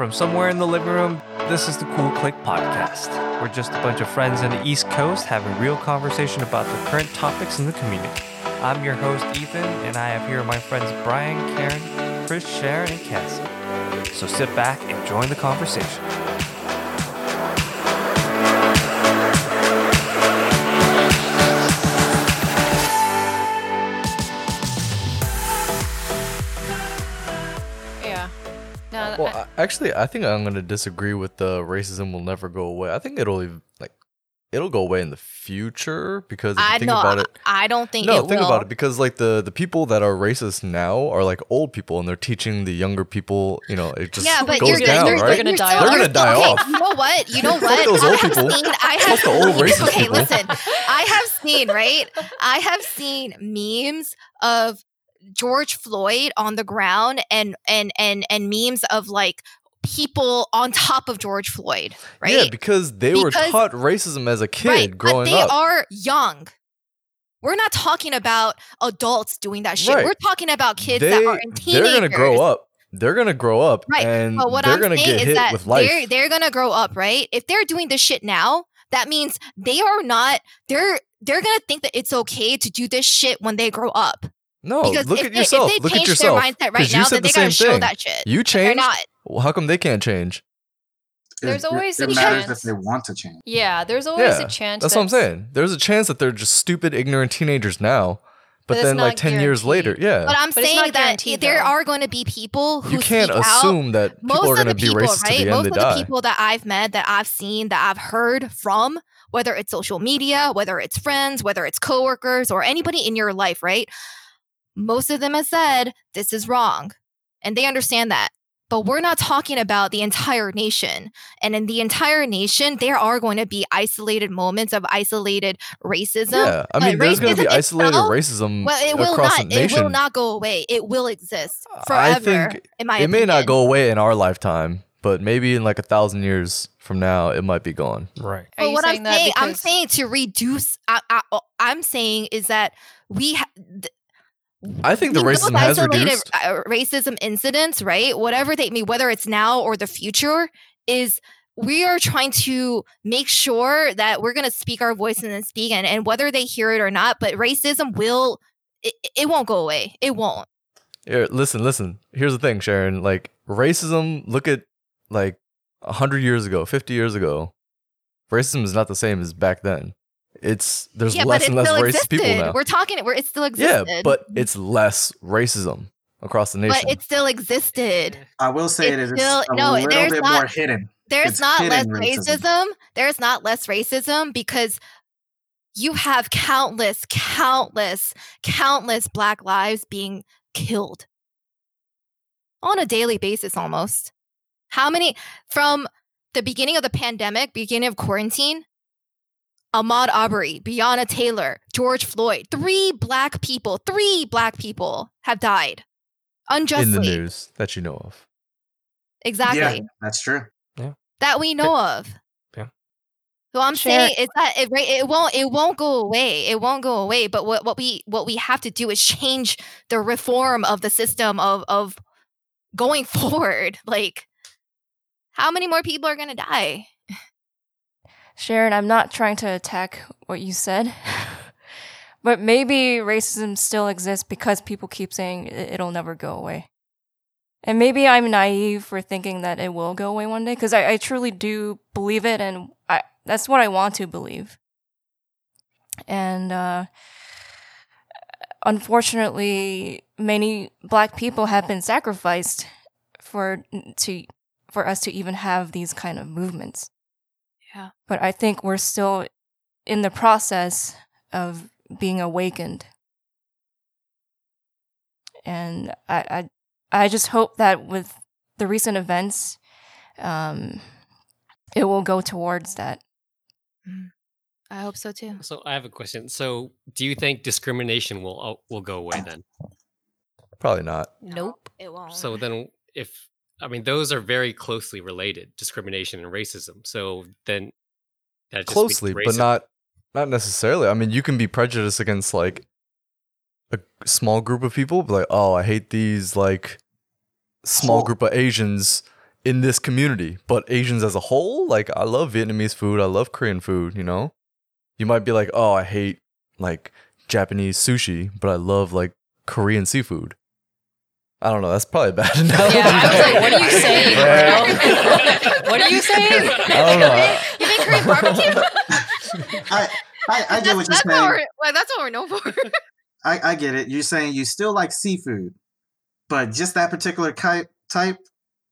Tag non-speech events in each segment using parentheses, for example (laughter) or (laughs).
From somewhere in the living room, this is the Cool Click Podcast. We're just a bunch of friends on the East Coast having real conversation about the current topics in the community. I'm your host, Ethan, and I have here my friends Brian, Karen, Chris, Sharon, and Cassie. So sit back and join the conversation. Yeah. No, Well, I- I, actually, I think I'm gonna disagree with the racism will never go away. I think it'll like it'll go away in the future because if you I think know. about it. I don't think No, think will. about it because like the the people that are racist now are like old people and they're teaching the younger people. You know, it just yeah, but goes you're, down, you're, right? you're gonna die off. They're gonna die still- off. okay, You know what? You know (laughs) what? those I old have people. seen. I Fuck have the old racist okay. people. Listen, I have seen right. I have seen memes of George Floyd on the ground and and and and memes of like people on (laughs) top of George Floyd, right? Yeah, because they were taught racism as a kid right, growing they up. are young. We're not talking about adults doing that shit. Right. We're talking about kids they, that are in teenagers. they're gonna grow up. They're gonna grow up, Right. and But what they're I'm gonna saying is that they're they're gonna grow up, right? If they're doing this shit now, that means they are not. They're they're gonna think that it's okay to do this shit when they grow up. No, Because look if at they, yourself. If they look change at yourself. their mindset right 'Cause you now, said then the they gotta same show thing. that shit. You change, They're not. Well, how come they can't change? There's it, always it a matters chance. if they want to change. yeah, there's always Yeah, a chance. That's what I'm saying. There's a chance that they're just stupid, ignorant teenagers now, but, But then like not ten years later, yeah, But I'm But saying that guaranteed, there are going to be people who you can't speak out. assume that people most are of going to the be people, racist right? to the most end of they die. the people that I've met, that I've seen, that I've heard from, whether it's social media, whether it's friends, whether it's coworkers, or anybody in your life, right? Most of them have said this is wrong, and they understand that. But we're not talking about the entire nation. And in the entire nation, there are going to be isolated moments of isolated racism. yeah, I but mean, there's going to be isolated itself- racism Well, it will across not. the nation. It will not go away. It will exist forever. I forever. think in my it may not go away in our lifetime, but maybe in like a thousand years from now, it might be gone. Right. Are But what I'm that saying, I'm saying to reduce. I, I, I'm saying is that we ha- th- I think the racism has reduced. uh, racism incidents, right? Whatever they mean, whether it's now or the future, is we are trying to make sure that we're going to speak our voice and then speak, and, and whether they hear it or not, but racism will. It, it won't go away. It won't. Here, listen, listen. Here's the thing, Sharon. Like racism. Look at like hundred years ago, fifty years ago. Racism is not the same as back then. It's there's yeah, less but it and less racist existed. people now. We're talking. We're, it still existed. Yeah, but it's less racism across the nation. but it still existed. I will say It's it is still- a no, little there's bit not- more hidden. there's It's not less racism. racism. There's not less racism because you have countless, countless, countless black lives being killed on a daily basis almost. How many from the beginning of the pandemic, beginning of quarantine? Ahmaud Arbery, Breonna Taylor, George Floyd, three black people, three black people have died unjustly. in the news that you know of. Exactly. Yeah, that's true. Yeah. That we know of. Yeah. So I'm Share- saying is that it, right, it won't it won't go away. It won't go away. But what, what we what we have to do is change the reform of the system of of going (laughs) forward. Like how many more people are gonna die? Sharon, I'm not trying to attack what you said, (laughs) but maybe racism still exists because people keep saying it- it'll never go away. And maybe I'm naive for thinking that it will go away one day because I, I truly do believe it, and I, that's what I want to believe. And uh, unfortunately, many black people have been sacrificed for to for us to even have these kind of movements but I think we're still in the process of being awakened. And I, I, I just hope that with the recent events, um, it will go towards that. I hope so too. So I have a question. So do you think discrimination will uh, will go away then? Probably not. Nope. It won't. So then if I mean those are very closely related, discrimination and racism. So then that just Closely, but not not necessarily. I mean, you can be prejudiced against like a small group of people, like, oh, I hate these like small Whole- group of Asians in this community, but Asians as a whole, like I love Vietnamese food, I love Korean food, you know? You might be like, "Oh, I hate like Japanese sushi, but I love like Korean seafood." I don't know, that's probably a bad (laughs) analogy. Yeah, I was like, what are you (laughs) saying, bro? (laughs) what are you saying? I don't know. You mean Korean barbecue? I, I, I get what you're that's what saying. we're, well, that's what we're known for. I, I get it. You're saying you still like seafood, but just that particular type type.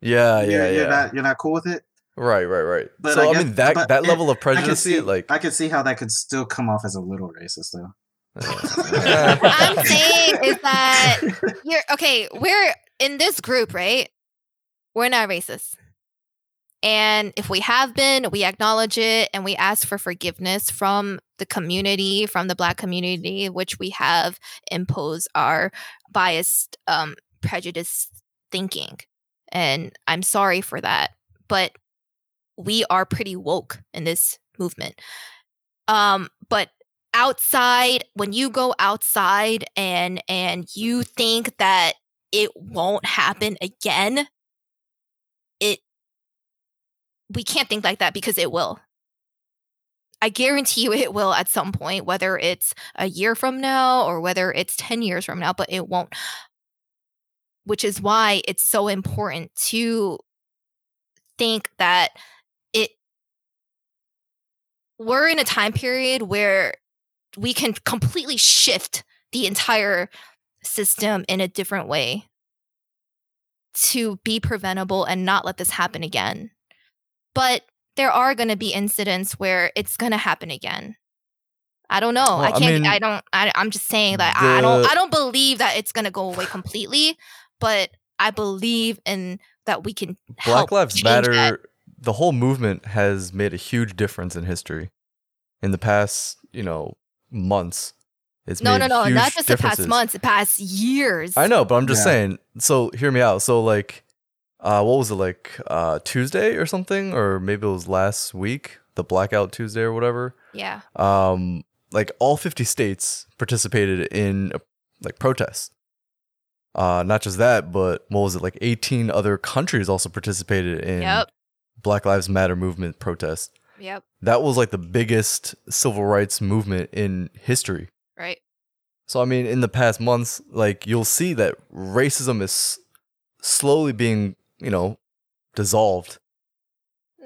Yeah, you're, yeah, you're not you're not cool with it. Right, right, right. But so I I, guess- mean that that it- level of I see like I could see how that could still come off as a little racist though. Uh, I'm saying is that you're okay. We're in this group, right? We're not racist. And if we have been, we acknowledge it and we ask for forgiveness from the community, from the Black community, which we have imposed our biased, um, prejudiced thinking. And I'm sorry for that. But we are pretty woke in this movement. Um, but outside when you go outside and and you think that it won't happen again it we can't think like that because it will. I guarantee you it will at some point whether it's a year from now or whether it's 10 years from now but it won't. Which is why it's so important to think that it we're in a time period where we can completely shift the entire system in a different way to be preventable and not let this happen again. But there are going to be incidents where it's going to happen again. I don't know. I Well, I can't. I, mean, don't. I, I'm just saying that I don't. I don't believe that it's going to go away completely. But I believe in that we can. Black help Lives Matter, that. the whole movement has made a huge difference in history. In the past, you know, months, it's No, made no, no. huge Not just the past months. The past years. I know, but I'm just Yeah. saying. So hear me out. So like, uh, what was it like uh, Tuesday or something, or maybe it was last week, the Blackout Tuesday or whatever. Yeah. Um, like all 50 states participated in like protests. Uh, not just that, but what was it like? 18 other countries also participated in Yep. Black Lives Matter movement protests. Yep. That was like the biggest civil rights movement in history. Right. So I mean, in the past months, like you'll see that racism is slowly being, you know, dissolved.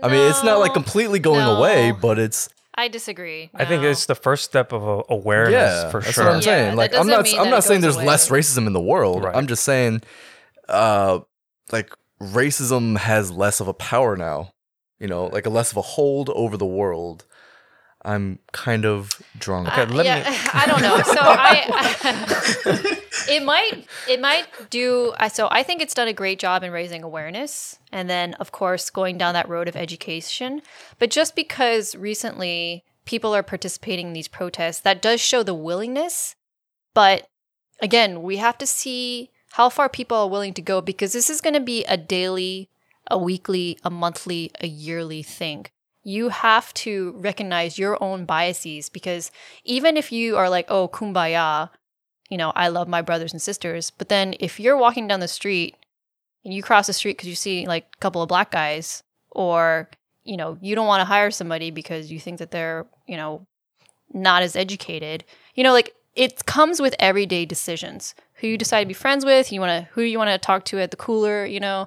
I mean, it's not like completely going away, but it's I disagree. I think it's the first step of awareness yeah, for that's sure. what I'm saying. that Like I'm doesn't I'm not saying goes there's less racism in the world. Right. I'm just saying uh like racism has less of a power now. You know, like a less of a hold over the world. I'm kind of drunk. Okay, Uh, let yeah, me- I don't know. So I, (laughs) it might, it might do. So I think it's done a great job in raising awareness, and then of course going down that road of education. But just because recently people are participating in these protests, that does show the willingness. But again, we have to see how far people are willing to go because this is going to be a daily, a weekly, a monthly, a yearly thing you have to recognize your own biases because even if you are like, oh, kumbaya, you know, I love my brothers and sisters, but then if you're walking down the street and you cross the street because you see like a couple of black guys, or, you know, you don't want to hire somebody because you think that they're, you know, not as educated, you know, like it comes with everyday decisions. Who you decide to be friends with, you want to, who you want to talk to at the cooler, you know.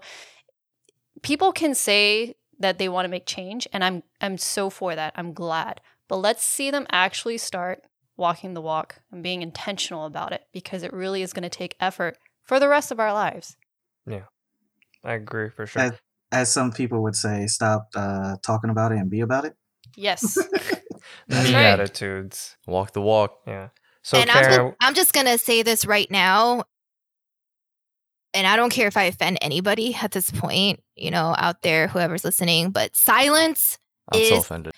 People can say that they want to make change and I'm I'm so for that. I'm glad. But let's see them actually start walking the walk and being intentional about it because it really is going to take effort for the rest of our lives. Yeah. I agree for sure. As, as some people would say, stop uh, talking about it and be about it. Yes. (laughs) (laughs) Me right. attitudes. Walk the walk. Yeah. So and I'm just, I'm just gonna say this right now, and I don't care if I offend anybody at this point, you know, out there, whoever's listening. But silence, I'm so Is- offended.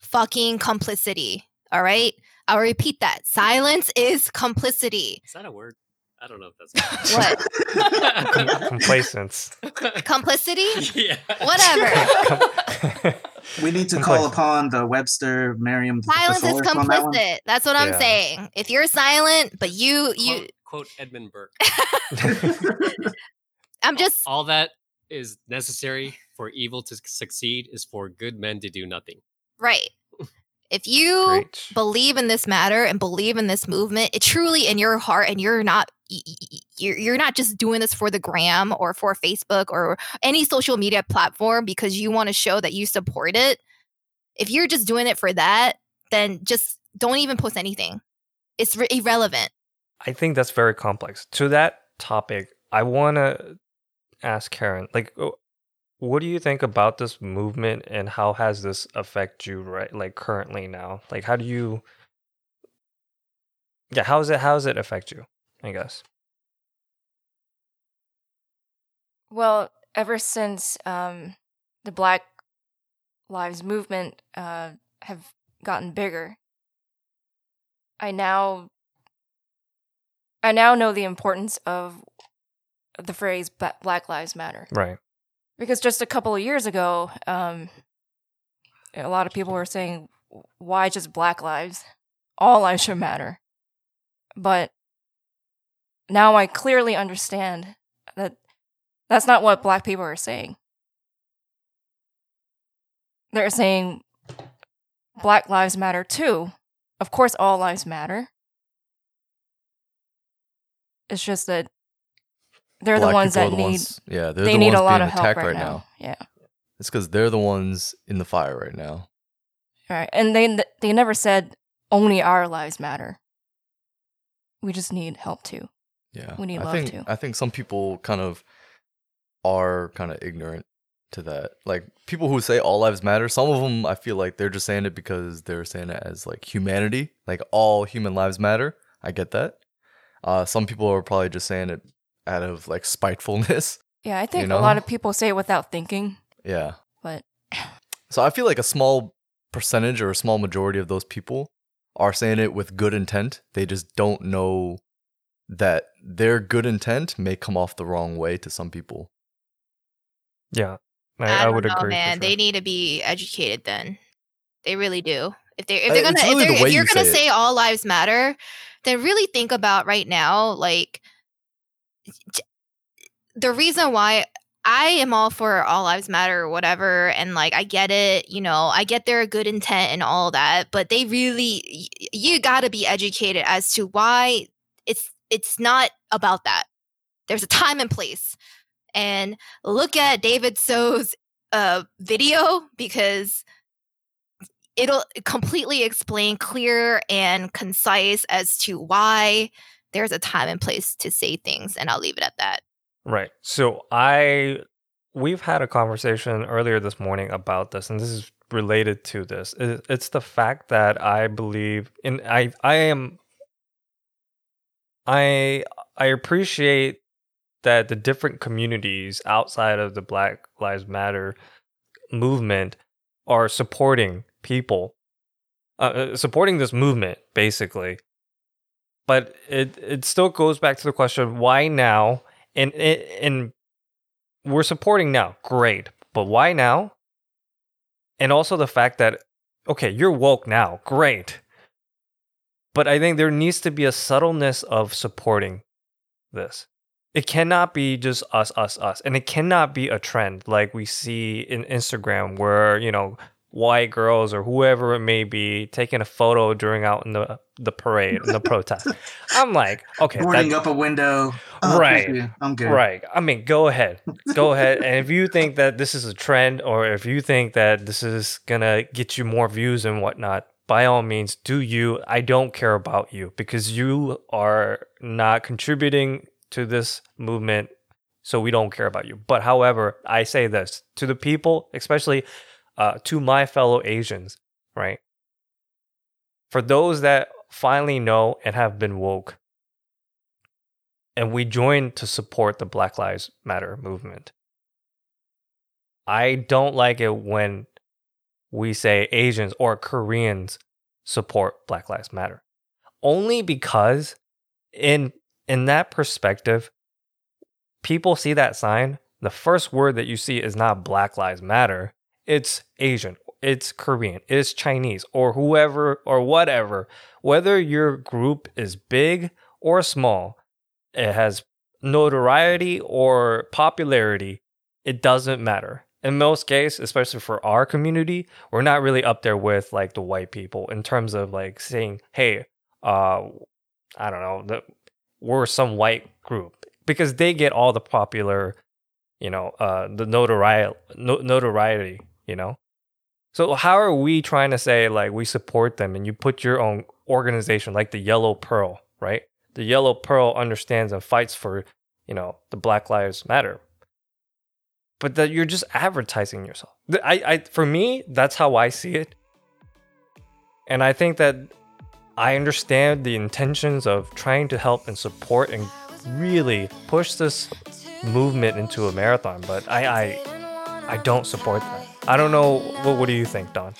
fucking complicity. All right, I'll repeat that. Silence is complicity. Is that a word? I don't know if that's (laughs) What com- complacence. complicity? (laughs) yeah. Whatever. (laughs) We need to call upon the Webster Merriam. Silence is thesaurus on that complicit. That's what I'm saying. If you're silent, but you you, Quote, quote Edmund Burke. (laughs) I'm just all that is necessary for evil to succeed is for good men to do nothing. Right. If you Preach. believe in this matter and believe in this movement, it truly in your heart, and you're not you're you're not just doing this for the gram or for Facebook or any social media platform because you want to show that you support it. If you're just doing it for that, then just don't even post anything. It's re- irrelevant. I think that's very complex. To that topic, I want to ask Karen, like, what do you think about this movement and how has this affect you right like currently now? Like how do you Yeah, how does it how does it affect you, I guess? Well, ever since um, the Black Lives Movement uh, have gotten bigger, I now I now know the importance of the phrase Black Lives Matter Right. because just a couple of years ago, um, a lot of people were saying, "Why just Black lives? All lives should matter." But now I clearly understand that that's not what Black people are saying. They're saying Black lives matter too. Of course, all lives matter. It's just that they're the ones that the need ones- yeah, they're they the need ones a lot being of help right, right now. now. Yeah. It's because they're the ones in the fire right now. Right. And they they never said only our lives matter. We just need help too. Yeah, We need I love, think, too. I think some people kind of are kind of ignorant to that. Like people who say all lives matter, some of them I feel like they're just saying it because they're saying it as like humanity, like all human lives matter. I get that. Uh, some people are probably just saying it out of like spitefulness. (laughs) Yeah, I think know? a lot of people say it without thinking, yeah. but (clears throat) So I feel like a small percentage or a small majority of those people are saying it with good intent. They just don't know that their good intent may come off the wrong way to some people. Yeah. I, I, I, don't would know, agree. for man. sure. They need to be educated. Then they really do. If they if Uh, they're gonna it's if, they're, way if you're gonna say say all lives matter, then really think about right now, like the reason why I am all for all lives matter or whatever, and like I get it, you know, I get their good intent and all that, but they really you got to be educated as to why it's it's not about that. There's a time and place, and look at David So's uh, video because it'll completely explain clear and concise as to why there's a time and place to say things, and I'll leave it at that. Right. So I we've had a conversation earlier this morning about this and this is related to this. It's the fact that I believe in I I am I I appreciate that the different communities outside of the Black Lives Matter movement are supporting people uh, uh, supporting this movement basically. But it it still goes back to the question why now? And and and we're supporting now great but why now? And also the fact that okay you're woke now great. But i think there needs to be a subtleness of supporting this. It cannot be just us us us and it cannot be a trend like we see in instagram where you know white girls or whoever it may be taking a photo during out in the the parade in the (laughs) protest i'm like okay Boarding up a window. Oh, Right. I'm good. Right. I mean, go ahead. Go ahead. And if you think that this is a trend or if you think that this is going to get you more views and whatnot, by all means, do you. I don't care about you because you are not contributing to this movement. So we don't care about you. But however, I say this to the people, especially uh, to my fellow Asians, right? For those that finally know and have been woke, and we join to support the Black Lives Matter movement. I don't like it when we say Asians or Koreans support Black Lives Matter. Only because in in that perspective, people see that sign, the first word that you see is not Black Lives Matter, it's Asian, it's Korean, it's Chinese, or whoever or whatever. Whether your group is big or small, it has notoriety or popularity. it doesn't matter. In most cases, especially for our community, we're not really up there with like the white people in terms of like saying, "Hey, uh, I don't know, the, we're some white group," because they get all the popular, you know, uh, the notoriety, no, notoriety, you know. So how are we trying to say like we support them and you put your own organization like the Yellow Pearl, right? The Yellow Pearl understands and fights for, you know, the Black Lives Matter. But that you're just advertising yourself. I, I for me, that's how I see it. And I think that I understand the intentions of trying to help and support and really push this movement into a marathon, but I I, I don't support that. I don't know. What, what do you think, Don?